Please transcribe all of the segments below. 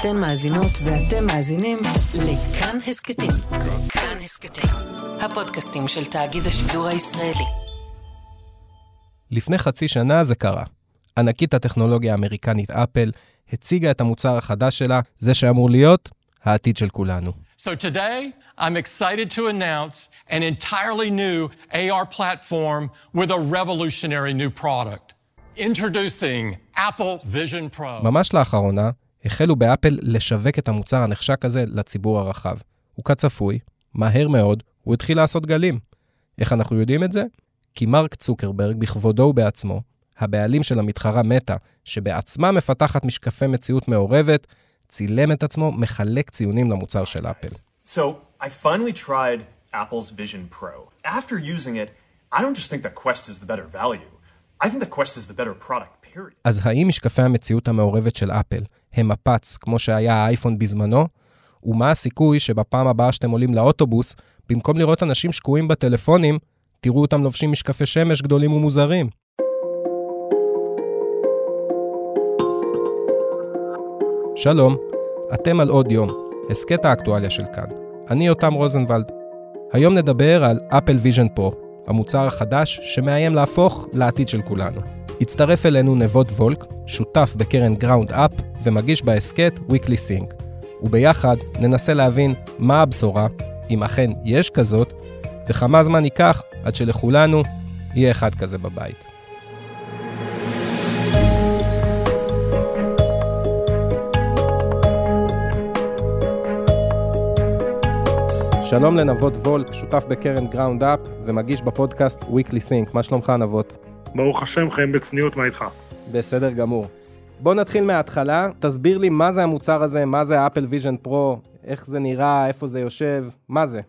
אתן מאזינות ואתם מאזינים לכאן הסכתים. כאן הסכתים, הפודקאסטים של תאגיד השידור הישראלי. לפני חצי שנה זה קרה. ענקית הטכנולוגיה האמריקנית אפל הציגה את המוצר החדש שלה, זה שאמור להיות העתיד של כולנו. So today, I'm excited to announce an entirely new AR platform with a revolutionary new product. Introducing Apple Vision Pro. ממש לאחרונה, החלו באפל לשווק את המוצר הנחשק הזה לציבור הרחב. וכצפוי, מהר מאוד, הוא התחיל לעשות גלים. איך אנחנו יודעים את זה? כי מרק צוקרברג, בכבודו ובעצמו, הבעלים של המתחרה מטא, שבעצמה מפתחת משקפי מציאות מעורבת, צילם את עצמו מחלק ציונים למוצר של אפל. So I finally tried Apple's Vision Pro. After using it, I don't just think that Quest is the better value. I think that Quest is the better product. אז האם משקפי המציאות המעורבת של אפל הם מפץ, כמו שהיה האייפון בזמנו? ומה הסיכוי שבפעם הבאה שאתם עולים לאוטובוס, במקום לראות אנשים שקועים בטלפונים, תראו אותם לובשים משקפי שמש גדולים ומוזרים? שלום, אתם על עוד יום, הסכת האקטואליה של כאן. אני יותם רוזנבלד. היום נדבר על Apple Vision Pro, המוצר החדש שמאיים להפוך לעתיד של כולנו. הצטרף אלינו נבות וולק, שותף בקרן Ground Up ומגיש בהסכת Weekly Sync. וביחד ננסה להבין מה הבשורה, אם אכן יש כזאת, וכמה זמן ייקח עד שלכולנו יהיה אחד כזה בבית. שלום לנבות וולק, שותף בקרן Ground Up ומגיש בפודקאסט Weekly Sync. מה שלומך נבות? ברוך השם, חיים בצניעות, מה איתך? בסדר גמור. בוא נתחיל מההתחלה, תסביר לי מה זה המוצר הזה, מה זה ה Apple Vision Pro, איך זה נראה, איפה זה יושב, מה זה?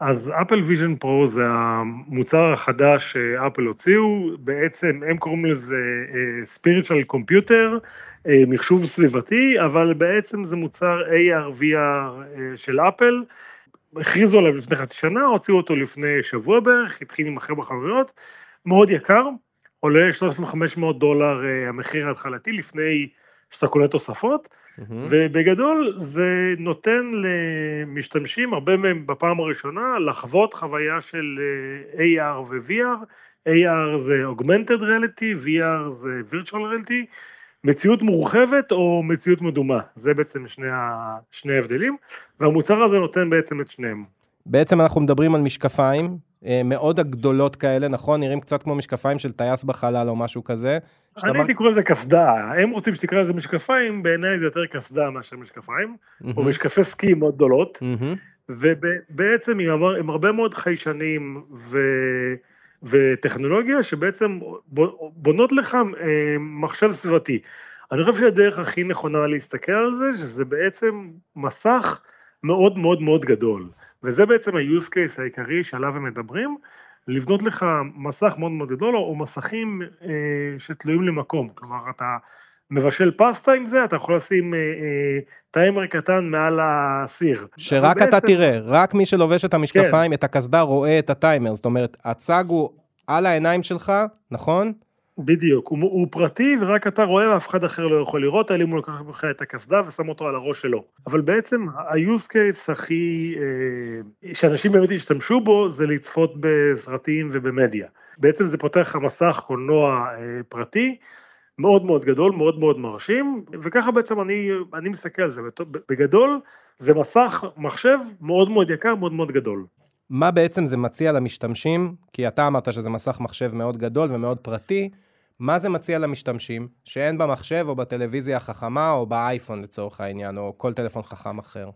אז Apple Vision Pro זה המוצר החדש שאפל הוציאו, בעצם הם קוראים לזה spatial computer, מחשוב סביבתי, אבל בעצם זה מוצר AR-VR uh, של אפל, הכריזו עליו לפני חצי שנה, הוציאו אותו לפני שבוע בערך, התחיל להימכר בחנויות, מאוד יקר, עולה 3,500 דולר uh, המחיר ההתחלתי לפני שאתה קונה תוספות, mm-hmm. ובגדול זה נותן למשתמשים, הרבה מהם בפעם הראשונה, לחוות חוויה של uh, AR ו-VR, AR זה Augmented Reality, VR זה Virtual Reality, מציאות מורחבת או מציאות מדומה, זה בעצם שני, ה... שני ההבדלים, והמוצר הזה נותן בעצם את שניהם. בעצם אנחנו מדברים על משקפיים אה, מאוד הגדולות כאלה, נכון? נראים קצת כמו משקפיים של טייס בחלל או משהו כזה. אני הייתי קורא לזה קסדה, הם רוצים שתקרא לזה משקפיים, בעיניי זה יותר קסדה מאשר משקפיים, או משקפי סקי מאוד גדולות, ובעצם עם הרבה מאוד חיישנים ו... וטכנולוגיה שבעצם בונות לך אה, מחשב סביבתי. אני חושב שהדרך הכי נכונה להסתכל על זה, שזה בעצם מסך מאוד מאוד מאוד גדול, וזה בעצם ה-use case העיקרי שעליו הם מדברים, לבנות לך מסך מאוד מאוד גדול, או מסכים אה, שתלויים למקום, כלומר אתה מבשל פסטה עם זה, אתה יכול לשים אה, אה, טיימר קטן מעל הסיר. שרק אתה בעצם... תראה, רק מי שלובש את המשקפיים, כן. את הקסדה, רואה את הטיימר, זאת אומרת, הצג הוא על העיניים שלך, נכון? בדיוק, הוא, הוא פרטי ורק אתה רואה ואף אחד אחר לא יכול לראות, אלא אם הוא לוקח ממך את הקסדה ושם אותו על הראש שלו. אבל בעצם ה-use case הכי, אה, שאנשים באמת ישתמשו בו, זה לצפות בסרטים ובמדיה. בעצם זה פותח לך מסך קולנוע אה, פרטי, מאוד מאוד גדול, מאוד מאוד מרשים, וככה בעצם אני, אני מסתכל על זה, בגדול זה מסך מחשב מאוד מאוד יקר, מאוד מאוד גדול. מה בעצם זה מציע למשתמשים? כי אתה אמרת שזה מסך מחשב מאוד גדול ומאוד פרטי, מה זה מציע למשתמשים שאין במחשב או בטלוויזיה החכמה או באייפון לצורך העניין, או כל טלפון חכם אחר?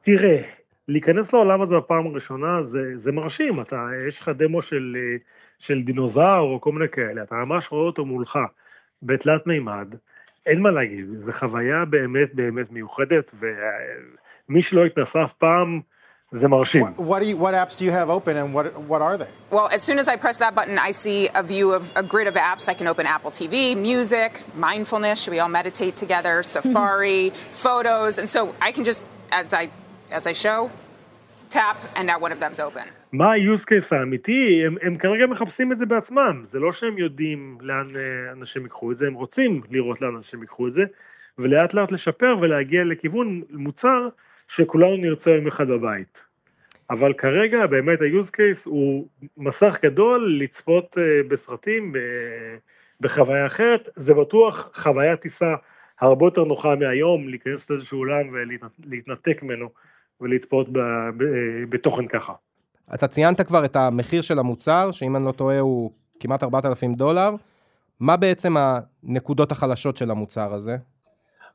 תראה, להיכנס לעולם הזה בפעם הראשונה זה, זה מרשים, אתה, יש לך דמו של, של דינוזאור או כל מיני כאלה, אתה ממש רואה אותו מולך. בתלת מימד, אין מה להגיד, זו חוויה באמת באמת מיוחדת, ומי שלא התנסה אף פעם, זה מרשים. What, what, you, what apps do you have open and what, what are they? Well, as soon as I press that button, I see a view of a grid of apps. I can open Apple TV, music, mindfulness, should we all meditate together, Safari, photos, and so I can just, as I, as I show, tap, and now one of them's open. מה ה-use case האמיתי? הם, הם כרגע מחפשים את זה בעצמם, זה לא שהם יודעים לאן אנשים ייקחו את זה, הם רוצים לראות לאן אנשים ייקחו את זה, ולאט לאט לשפר ולהגיע לכיוון מוצר שכולנו נרצה יום אחד בבית. אבל כרגע באמת ה-use case הוא מסך גדול לצפות אה, בסרטים בחוויה אחרת, זה בטוח חוויית טיסה הרבה יותר נוחה מהיום להיכנס לאיזשהו אולם ולהתנתק ממנו ולצפות בתוכן ככה. אתה ציינת כבר את המחיר של המוצר, שאם אני לא טועה הוא כמעט 4,000 דולר. מה בעצם הנקודות החלשות של המוצר הזה?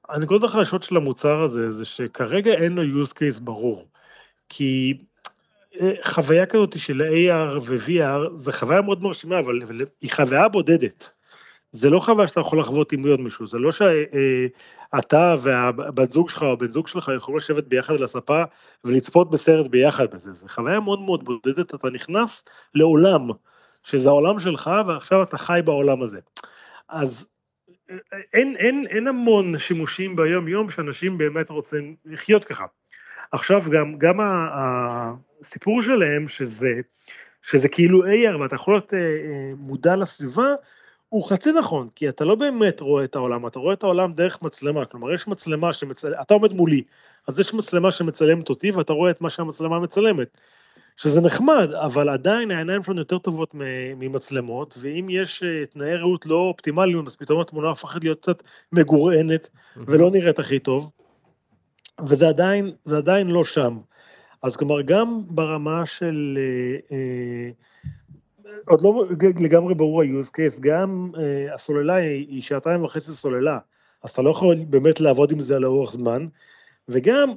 הנקודות החלשות של המוצר הזה זה שכרגע אין לו use case ברור. כי אה, חוויה כזאת של AR ו-VR זה חוויה מאוד מרשימה, אבל היא חוויה בודדת. זה לא חוויה שאתה יכול לחוות עם עוד מישהו, זה לא שאתה והבת זוג שלך או בן זוג שלך יכולים לשבת ביחד על הספה ולצפות בסרט ביחד בזה, זה חוויה מאוד מאוד בודדת, אתה נכנס לעולם, שזה העולם שלך ועכשיו אתה חי בעולם הזה. אז אין, אין, אין המון שימושים ביום יום שאנשים באמת רוצים לחיות ככה. עכשיו גם, גם הסיפור שלהם שזה, שזה כאילו AR ואתה יכול להיות אה, אה, מודע לסביבה, הוא חצי נכון, כי אתה לא באמת רואה את העולם, אתה רואה את העולם דרך מצלמה, כלומר יש מצלמה שמצלמת, אתה עומד מולי, אז יש מצלמה שמצלמת אותי ואתה רואה את מה שהמצלמה מצלמת, שזה נחמד, אבל עדיין העיניים שלנו יותר טובות ממצלמות, ואם יש אה, תנאי ראות לא אופטימליים, אז פתאום התמונה הופכת להיות קצת מגורענת ולא נראית הכי טוב, וזה עדיין, עדיין לא שם. אז כלומר, גם ברמה של... אה, אה, עוד לא לגמרי ברור ה-use case, גם uh, הסוללה היא, היא שעתיים וחצי סוללה, אז אתה לא יכול באמת לעבוד עם זה לאורך זמן, וגם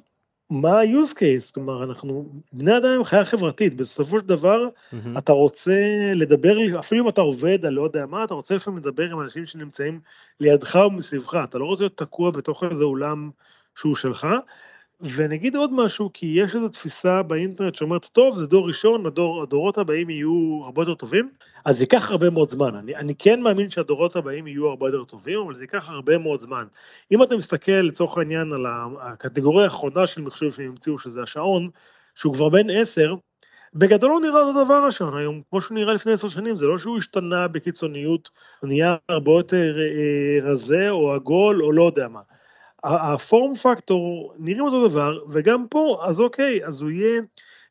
מה ה-use case, כלומר אנחנו בני אדם עם חיה חברתית, בסופו של דבר mm-hmm. אתה רוצה לדבר, אפילו אם אתה עובד על לא יודע מה, אתה רוצה לפעמים לדבר עם אנשים שנמצאים לידך או מסביבך, אתה לא רוצה להיות תקוע בתוך איזה אולם שהוא שלך, ונגיד עוד משהו, כי יש איזו תפיסה באינטרנט שאומרת, טוב, זה דור ראשון, הדור, הדורות הבאים יהיו הרבה יותר טובים, אז זה ייקח הרבה מאוד זמן. אני, אני כן מאמין שהדורות הבאים יהיו הרבה יותר טובים, אבל זה ייקח הרבה מאוד זמן. אם אתה מסתכל לצורך העניין על הקטגוריה האחרונה של מחשוב שהם המציאו, שזה השעון, שהוא כבר בן עשר, בגדול הוא נראה אותו דבר השעון היום, כמו שהוא נראה לפני עשר שנים, זה לא שהוא השתנה בקיצוניות, הוא נהיה הרבה יותר אה, רזה או עגול או לא יודע מה. הפורם פקטור נראים אותו דבר, וגם פה, אז אוקיי, אז הוא יהיה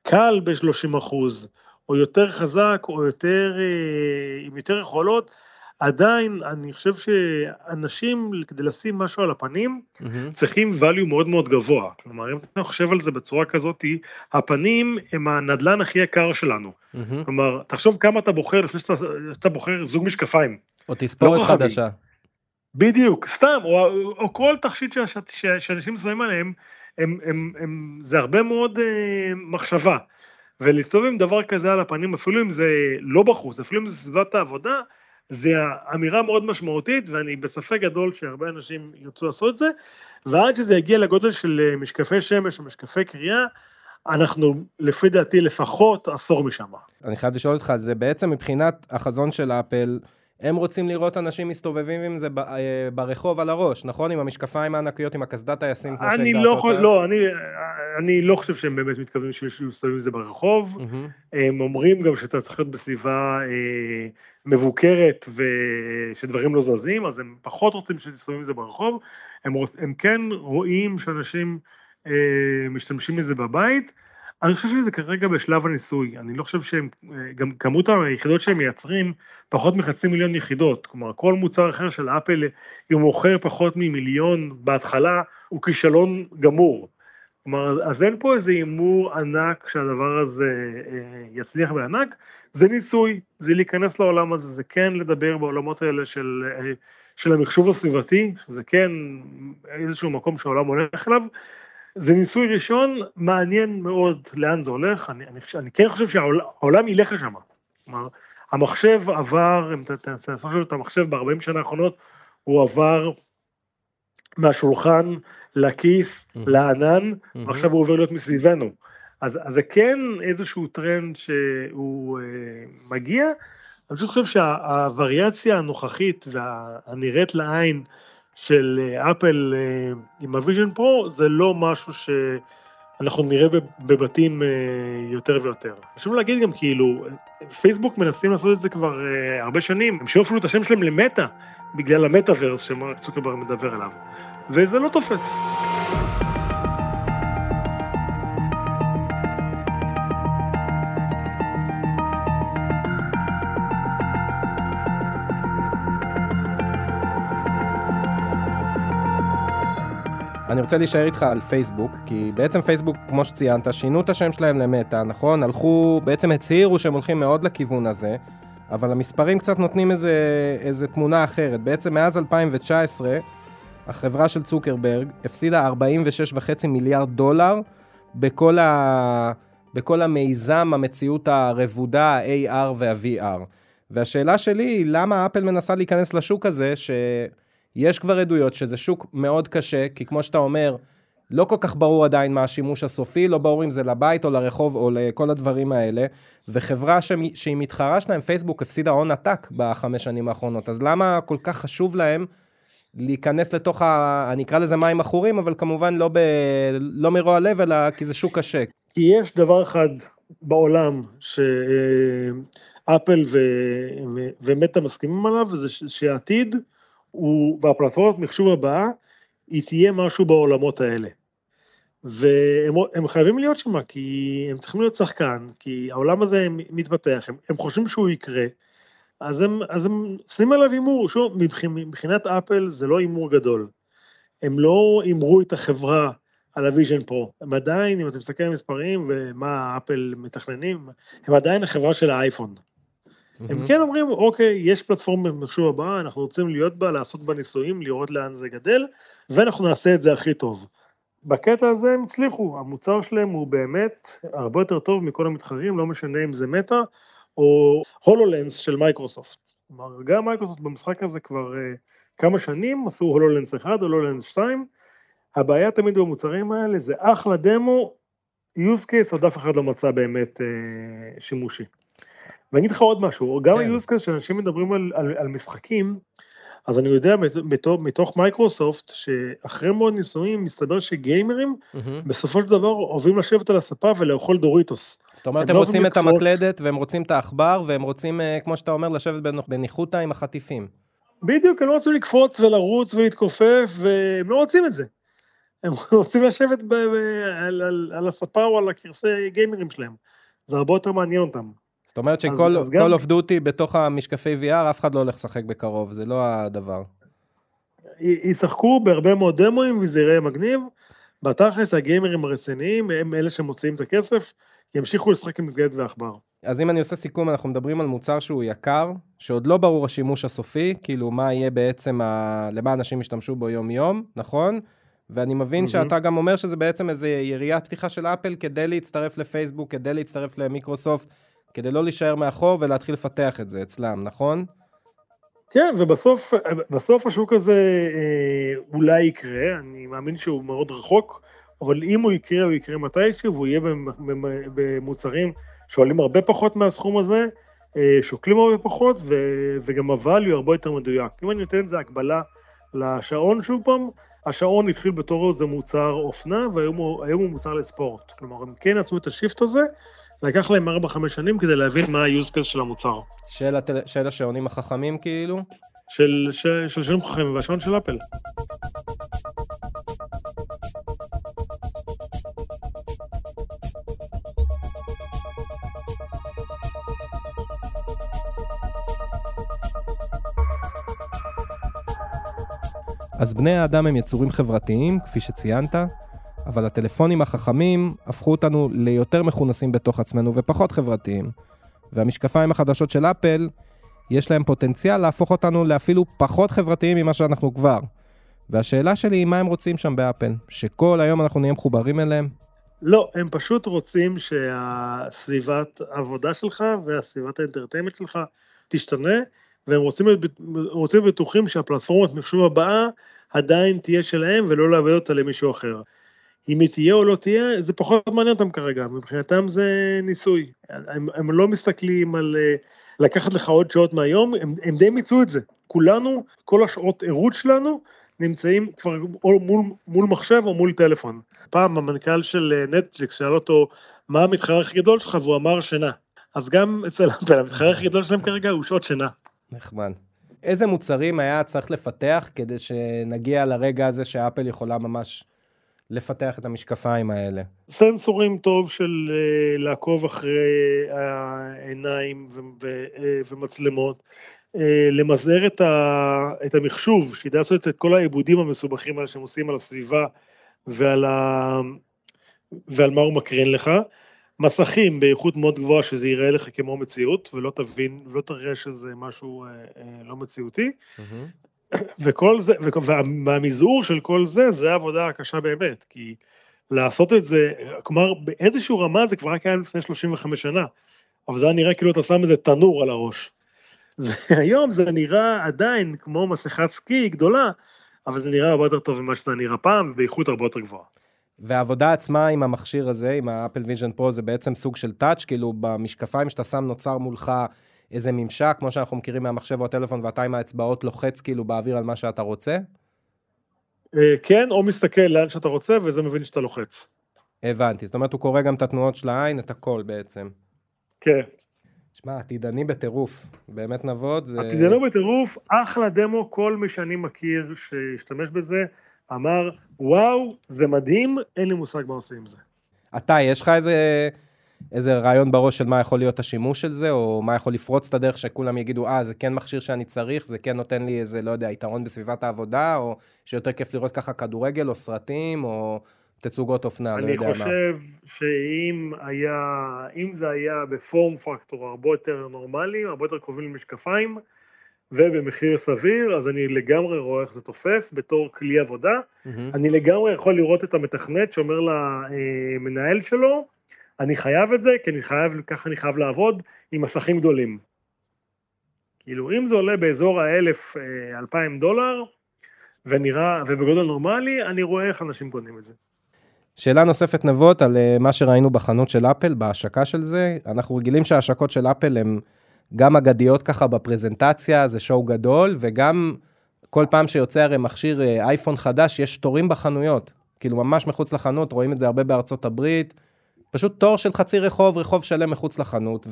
קל ב-30 אחוז, או יותר חזק, או יותר, אה, עם יותר יכולות, עדיין אני חושב שאנשים, כדי לשים משהו על הפנים, mm-hmm. צריכים value מאוד מאוד גבוה. כלומר, אם אתה חושב על זה בצורה כזאת, הפנים הם הנדלן הכי יקר שלנו. Mm-hmm. כלומר, תחשוב כמה אתה בוחר לפני שאתה, שאתה בוחר זוג משקפיים. או תספורת לא חדשה. בדיוק, סתם, או, או כל תכשיט שאנשים שמים עליהם, הם, הם, הם, זה הרבה מאוד אה, מחשבה. ולהסתובב עם דבר כזה על הפנים, אפילו אם זה לא בחוץ, אפילו אם זה סביבת העבודה, זה אמירה מאוד משמעותית, ואני בספק גדול שהרבה אנשים ירצו לעשות את זה, ועד שזה יגיע לגודל של אה, משקפי שמש או משקפי קריאה, אנחנו לפי דעתי לפחות עשור משם. אני חייב לשאול אותך על זה, בעצם מבחינת החזון של אפל, הם רוצים לראות אנשים מסתובבים עם זה אה, ברחוב על הראש, נכון? עם המשקפיים הענקיות, עם הקסדת טייסים, כמו שהגדרת לא אותה. לא, אני, אני לא חושב שהם באמת מתכוונים מסתובב עם זה ברחוב. Mm-hmm. הם אומרים גם שאתה צריך להיות בסביבה אה, מבוקרת ושדברים לא זזים, אז הם פחות רוצים שתסתובבים עם זה ברחוב. הם, הם כן רואים שאנשים אה, משתמשים בזה בבית. אני חושב שזה כרגע בשלב הניסוי, אני לא חושב שהם, גם כמות היחידות שהם מייצרים, פחות מחצי מיליון יחידות, כלומר כל מוצר אחר של אפל, אם הוא מוכר פחות ממיליון בהתחלה, הוא כישלון גמור. כלומר, אז אין פה איזה הימור ענק שהדבר הזה אה, יצליח בענק, זה ניסוי, זה להיכנס לעולם הזה, זה כן לדבר בעולמות האלה של, אה, של המחשוב הסביבתי, שזה כן איזשהו מקום שהעולם הולך אליו, זה ניסוי ראשון, מעניין מאוד לאן זה הולך, אני, אני, אני כן חושב שהעולם ילך לשם. כלומר, המחשב עבר, אם תנסה את המחשב ב-40 שנה האחרונות, הוא עבר מהשולחן לכיס, mm-hmm. לענן, mm-hmm. ועכשיו הוא עובר להיות מסביבנו. אז, אז זה כן איזשהו טרנד שהוא אה, מגיע, אני פשוט חושב שהווריאציה הנוכחית והנראית לעין, של אה, אפל אה, עם ה Vision Pro זה לא משהו שאנחנו נראה בבתים אה, יותר ויותר. חשוב להגיד גם כאילו, פייסבוק מנסים לעשות את זה כבר הרבה שנים, הם שאופנו את השם שלהם למטה בגלל המטאוורס שמרק צוקרברג מדבר עליו. וזה לא תופס. אני רוצה להישאר איתך על פייסבוק, כי בעצם פייסבוק, כמו שציינת, שינו את השם שלהם למטא, נכון? הלכו, בעצם הצהירו שהם הולכים מאוד לכיוון הזה, אבל המספרים קצת נותנים איזה, איזה תמונה אחרת. בעצם מאז 2019, החברה של צוקרברג הפסידה 46.5 מיליארד דולר בכל, ה... בכל המיזם, המציאות הרבודה, ה-AR וה-VR. והשאלה שלי היא, למה אפל מנסה להיכנס לשוק הזה, ש... יש כבר עדויות שזה שוק מאוד קשה, כי כמו שאתה אומר, לא כל כך ברור עדיין מה השימוש הסופי, לא ברור אם זה לבית או לרחוב או לכל הדברים האלה, וחברה ש... שהיא מתחרה שלהם, פייסבוק הפסידה הון עתק בחמש שנים האחרונות, אז למה כל כך חשוב להם להיכנס לתוך, ה... אני אקרא לזה מים עכורים, אבל כמובן לא, ב... לא מרוע לב, אלא כי זה שוק קשה. כי יש דבר אחד בעולם שאפל ו... ומטה מסכימים עליו, זה שהעתיד, הוא, והפלטפורמת מחשוב הבאה, היא תהיה משהו בעולמות האלה. והם חייבים להיות שם, כי הם צריכים להיות שחקן, כי העולם הזה מתפתח, הם, הם חושבים שהוא יקרה, אז הם, אז הם שמים עליו הימור, שוב, מבחינת אפל זה לא הימור גדול. הם לא הימרו את החברה על ה Vision Pro, הם עדיין, אם אתה מסתכל על מספרים ומה אפל מתכננים, הם עדיין החברה של האייפון. Mm-hmm. הם כן אומרים, אוקיי, יש פלטפורמה במחשוב הבאה, אנחנו רוצים להיות בה, לעשות בה ניסויים, לראות לאן זה גדל, ואנחנו נעשה את זה הכי טוב. בקטע הזה הם הצליחו, המוצר שלהם הוא באמת הרבה יותר טוב מכל המתחרים, לא משנה אם זה מטא או HoloLens של מייקרוסופט. כלומר, גם מייקרוסופט במשחק הזה כבר uh, כמה שנים עשו HoloLens 1, HoloLens 2, הבעיה תמיד במוצרים האלה זה אחלה דמו, use case עוד אף אחד לא מצא באמת uh, שימושי. ואני אגיד לך עוד משהו, גם כן. ה-use case שאנשים מדברים על, על, על משחקים, אז אני יודע מתוך, מתוך מייקרוסופט, שאחרי מאות ניסויים, מסתבר שגיימרים, mm-hmm. בסופו של דבר אוהבים לשבת על הספה ולאכול דוריטוס. זאת אומרת, הם, הם לא רוצים את המקלדת, והם רוצים את העכבר, והם רוצים, אה, כמו שאתה אומר, לשבת בניחותא עם החטיפים. בדיוק, הם לא רוצים לקפוץ ולרוץ ולהתכופף, והם לא רוצים את זה. הם רוצים לשבת ב- ב- על, על, על הספה או על הכיסא גיימרים שלהם. זה הרבה יותר מעניין אותם. זאת אומרת שכל of Duty בתוך המשקפי VR, אף אחד לא הולך לשחק בקרוב, זה לא הדבר. ישחקו בהרבה מאוד דמוים וזה יראה מגניב. בתכלס הגיימרים הרציניים הם אלה שמוציאים את הכסף, ימשיכו לשחק עם מגלדת ועכבר. אז אם אני עושה סיכום, אנחנו מדברים על מוצר שהוא יקר, שעוד לא ברור השימוש הסופי, כאילו מה יהיה בעצם, ה... למה אנשים ישתמשו בו יום-יום, נכון? ואני מבין mm-hmm. שאתה גם אומר שזה בעצם איזה יריית פתיחה של אפל כדי להצטרף לפייסבוק, כדי להצטרף למיקרוסופט, כדי לא להישאר מאחור ולהתחיל לפתח את זה אצלם, נכון? כן, ובסוף בסוף השוק הזה אה, אולי יקרה, אני מאמין שהוא מאוד רחוק, אבל אם הוא יקרה, הוא יקרה מתישהו, והוא יהיה במוצרים שעולים הרבה פחות מהסכום הזה, אה, שוקלים הרבה פחות, ו, וגם הvalue הרבה יותר מדויק. אם אני נותן את זה הקבלה לשעון שוב פעם, השעון התחיל בתור איזה מוצר אופנה, והיום הוא, הוא מוצר לספורט. כלומר, הם כן עשו את השיפט הזה, לקח להם 4-5 שנים כדי להבין מה ה-use case של המוצר. של, הטל... של השעונים החכמים כאילו? של, של, של שעונים חכמים והשעון של אפל. אז בני האדם הם יצורים חברתיים, כפי שציינת, אבל הטלפונים החכמים הפכו אותנו ליותר מכונסים בתוך עצמנו ופחות חברתיים. והמשקפיים החדשות של אפל, יש להם פוטנציאל להפוך אותנו לאפילו פחות חברתיים ממה שאנחנו כבר. והשאלה שלי היא מה הם רוצים שם באפל? שכל היום אנחנו נהיה מחוברים אליהם? לא, הם פשוט רוצים שהסביבת העבודה שלך והסביבת האינטרטיימנט שלך תשתנה, והם רוצים, רוצים בטוחים שהפלטפורמת מחשוב הבאה עדיין תהיה שלהם ולא לאבד אותה למישהו אחר. אם היא תהיה או לא תהיה, זה פחות מעניין אותם כרגע, מבחינתם זה ניסוי. הם, הם לא מסתכלים על אה, לקחת לך עוד שעות מהיום, הם, הם די מיצו את זה. כולנו, כל השעות ערות שלנו, נמצאים כבר או מול, מול מחשב או מול טלפון. פעם המנכ"ל של אה, נטפליקס שאל אותו, מה המתחרה הכי גדול שלך? והוא אמר שינה. אז גם אצל המתחרה הכי גדול שלהם כרגע הוא שעות שינה. נחמד. איזה מוצרים היה צריך לפתח כדי שנגיע לרגע הזה שאפל יכולה ממש לפתח את המשקפיים האלה? סנסורים טוב של אה, לעקוב אחרי העיניים אה, ומצלמות, אה, למזער את, ה, את המחשוב, שידע לעשות את כל העיבודים המסובכים האלה שהם עושים על הסביבה ועל, ה, ועל מה הוא מקרין לך. מסכים באיכות מאוד גבוהה שזה יראה לך כמו מציאות ולא תבין ולא תראה שזה משהו אה, אה, לא מציאותי. Mm-hmm. וכל זה, והמזעור של כל זה, זה העבודה הקשה באמת, כי לעשות את זה, כלומר באיזשהו רמה זה כבר היה קיים לפני 35 שנה, אבל זה היה נראה כאילו אתה שם איזה תנור על הראש. היום זה נראה עדיין כמו מסכת סקי גדולה, אבל זה נראה הרבה יותר טוב ממה שזה נראה פעם, ובאיכות הרבה יותר גבוהה. והעבודה עצמה עם המכשיר הזה, עם ה Apple Vision Pro, זה בעצם סוג של touch, כאילו במשקפיים שאתה שם נוצר מולך איזה ממשק, כמו שאנחנו מכירים מהמחשב או הטלפון, ואתה עם האצבעות לוחץ כאילו באוויר על מה שאתה רוצה? אה, כן, או מסתכל לאן שאתה רוצה, וזה מבין שאתה לוחץ. הבנתי, זאת אומרת, הוא קורא גם את התנועות של העין, את הכל בעצם. כן. שמע, עתידני בטירוף, באמת נבוד, זה... עתידני בטירוף, אחלה דמו, כל מי שאני מכיר שהשתמש בזה, אמר, וואו, זה מדהים, אין לי מושג מה עושים עם זה. אתה, יש לך איזה, איזה רעיון בראש של מה יכול להיות השימוש של זה, או מה יכול לפרוץ את הדרך שכולם יגידו, אה, זה כן מכשיר שאני צריך, זה כן נותן לי איזה, לא יודע, יתרון בסביבת העבודה, או שיותר כיף לראות ככה כדורגל, או סרטים, או תצוגות אופנה, לא יודע מה. אני חושב שאם היה, אם זה היה בפורם פקטור הרבה יותר נורמלי, הרבה יותר קרובים למשקפיים, ובמחיר סביר, אז אני לגמרי רואה איך זה תופס בתור כלי עבודה. Mm-hmm. אני לגמרי יכול לראות את המתכנת שאומר למנהל שלו, אני חייב את זה, כי אני חייב, ככה אני חייב לעבוד עם מסכים גדולים. כאילו, אם זה עולה באזור האלף, אה, אלפיים דולר, ונראה, ובגודל נורמלי, אני רואה איך אנשים קונים את זה. שאלה נוספת נבות על אה, מה שראינו בחנות של אפל, בהשקה של זה. אנחנו רגילים שההשקות של אפל הן גם אגדיות ככה בפרזנטציה, זה שואו גדול, וגם כל פעם שיוצא הרי מכשיר אה, אייפון חדש, יש תורים בחנויות. כאילו ממש מחוץ לחנות, רואים את זה הרבה בארצות הברית. פשוט תור של חצי רחוב, רחוב שלם מחוץ לחנות,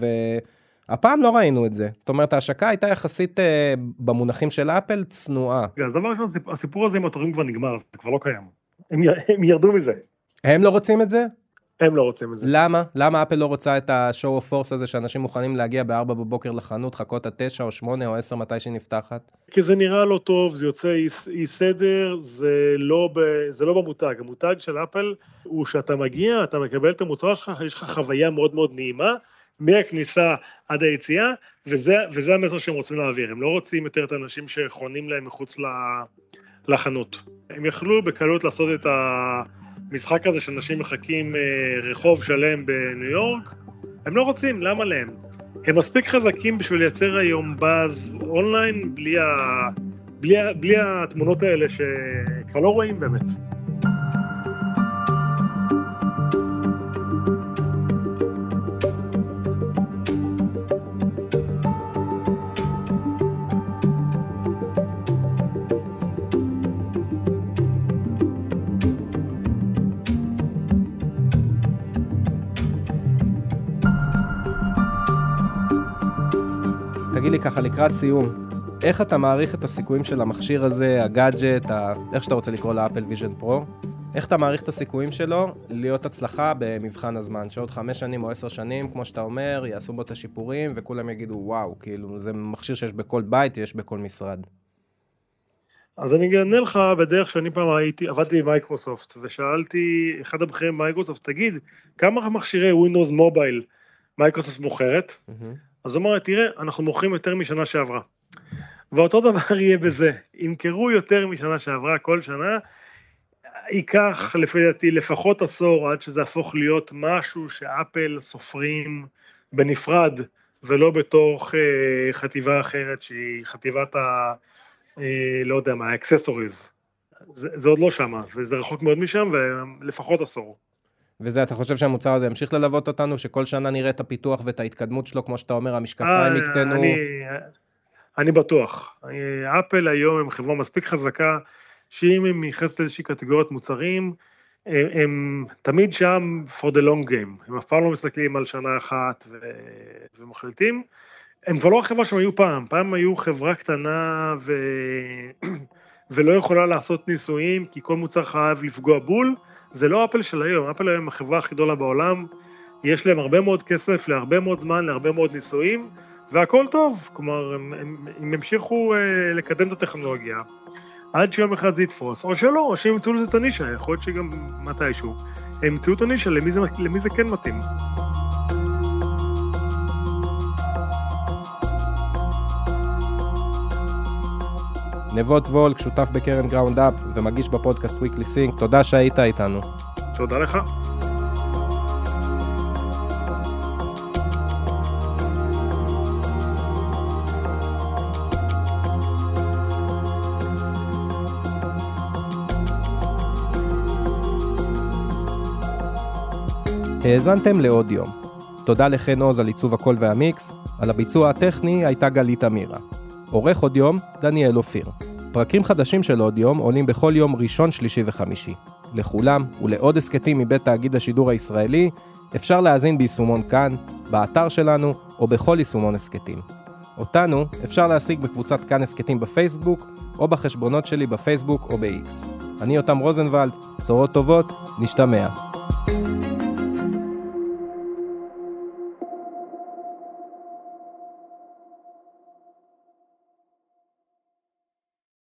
והפעם לא ראינו את זה. זאת אומרת, ההשקה הייתה יחסית, אה, במונחים של אפל, צנועה. אז דבר ראשון, הסיפור הזה עם התורים כבר נגמר, זה כבר לא קיים. הם, הם ירדו מזה. הם לא רוצים את זה? הם לא רוצים את זה. למה? למה אפל לא רוצה את ה-show of force הזה, שאנשים מוכנים להגיע ב-4 בבוקר לחנות, חכות עד 9 או 8 או 10 מתי שהיא נפתחת? כי זה נראה לא טוב, זה יוצא אי, אי סדר, זה לא, ב, זה לא במותג. המותג של אפל הוא שאתה מגיע, אתה מקבל את המוצר שלך, יש לך חוויה מאוד מאוד נעימה, מהכניסה עד היציאה, וזה, וזה המסר שהם רוצים להעביר. הם לא רוצים יותר את האנשים שחונים להם מחוץ לחנות. הם יכלו בקלות לעשות את ה... המשחק הזה שאנשים מחכים אה, רחוב שלם בניו יורק, הם לא רוצים, למה להם? הם מספיק חזקים בשביל לייצר היום באז אונליין בלי, ה... בלי, ה... בלי התמונות האלה שכבר לא רואים באמת. ככה לקראת סיום, איך אתה מעריך את הסיכויים של המכשיר הזה, הגאדג'ט, ה... איך שאתה רוצה לקרוא ל Apple Vision Pro, איך אתה מעריך את הסיכויים שלו להיות הצלחה במבחן הזמן, שעוד חמש שנים או עשר שנים, כמו שאתה אומר, יעשו בו את השיפורים וכולם יגידו, וואו, כאילו, זה מכשיר שיש בכל בית, יש בכל משרד. אז אני אענה לך בדרך שאני פעם הייתי, עבדתי עם מייקרוסופט, ושאלתי אחד הבכירים במייקרוסופט, תגיד, כמה מכשירי Windows Mobile מייקרוסופט מוכרת? Mm-hmm. אז הוא אמר, תראה, אנחנו מוכרים יותר משנה שעברה. ואותו דבר יהיה בזה, ימכרו יותר משנה שעברה כל שנה, ייקח לפי דעתי לפחות עשור עד שזה יהפוך להיות משהו שאפל סופרים בנפרד ולא בתוך אה, חטיבה אחרת שהיא חטיבת ה... אה, לא יודע מה, ה accessories. זה, זה עוד לא שמה, וזה רחוק מאוד משם, ולפחות עשור. וזה, אתה חושב שהמוצר הזה ימשיך ללוות אותנו, שכל שנה נראה את הפיתוח ואת ההתקדמות שלו, כמו שאתה אומר, המשקפיים אה, יקטנו? אני, אני בטוח. אפל היום הם חברה מספיק חזקה, שאם הם נכנסת לאיזושהי קטגוריית מוצרים, הם, הם תמיד שם for the long game. הם אף פעם לא מסתכלים על שנה אחת ו, ומחליטים. הם כבר לא החברה שהם היו פעם, פעם היו חברה קטנה ו... ולא יכולה לעשות ניסויים, כי כל מוצר חייב לפגוע בול, זה לא אפל של היום, אפל היום החברה הכי גדולה בעולם, יש להם הרבה מאוד כסף להרבה מאוד זמן, להרבה מאוד ניסויים, והכל טוב, כלומר, הם, הם, הם ימשיכו אה, לקדם את הטכנולוגיה, עד שיום אחד זה יתפוס, או שלא, או שהם ימצאו לזה את הנישה, יכול להיות שגם מתישהו, הם ימצאו את הנישה, למי זה, למי זה כן מתאים. נבות וולק, שותף בקרן Ground Up ומגיש בפודקאסט Weekly Sync, תודה שהיית איתנו. תודה לך. האזנתם לעוד יום. תודה לחן עוז על עיצוב הקול והמיקס, על הביצוע הטכני הייתה גלית אמירה. עורך עוד יום, דניאל אופיר. פרקים חדשים של עוד יום עולים בכל יום ראשון, שלישי וחמישי. לכולם ולעוד הסכתים מבית תאגיד השידור הישראלי, אפשר להאזין ביישומון כאן, באתר שלנו או בכל יישומון הסכתים. אותנו אפשר להשיג בקבוצת כאן הסכתים בפייסבוק או בחשבונות שלי בפייסבוק או ב-X. אני יותם רוזנבלד, בשורות טובות, נשתמע.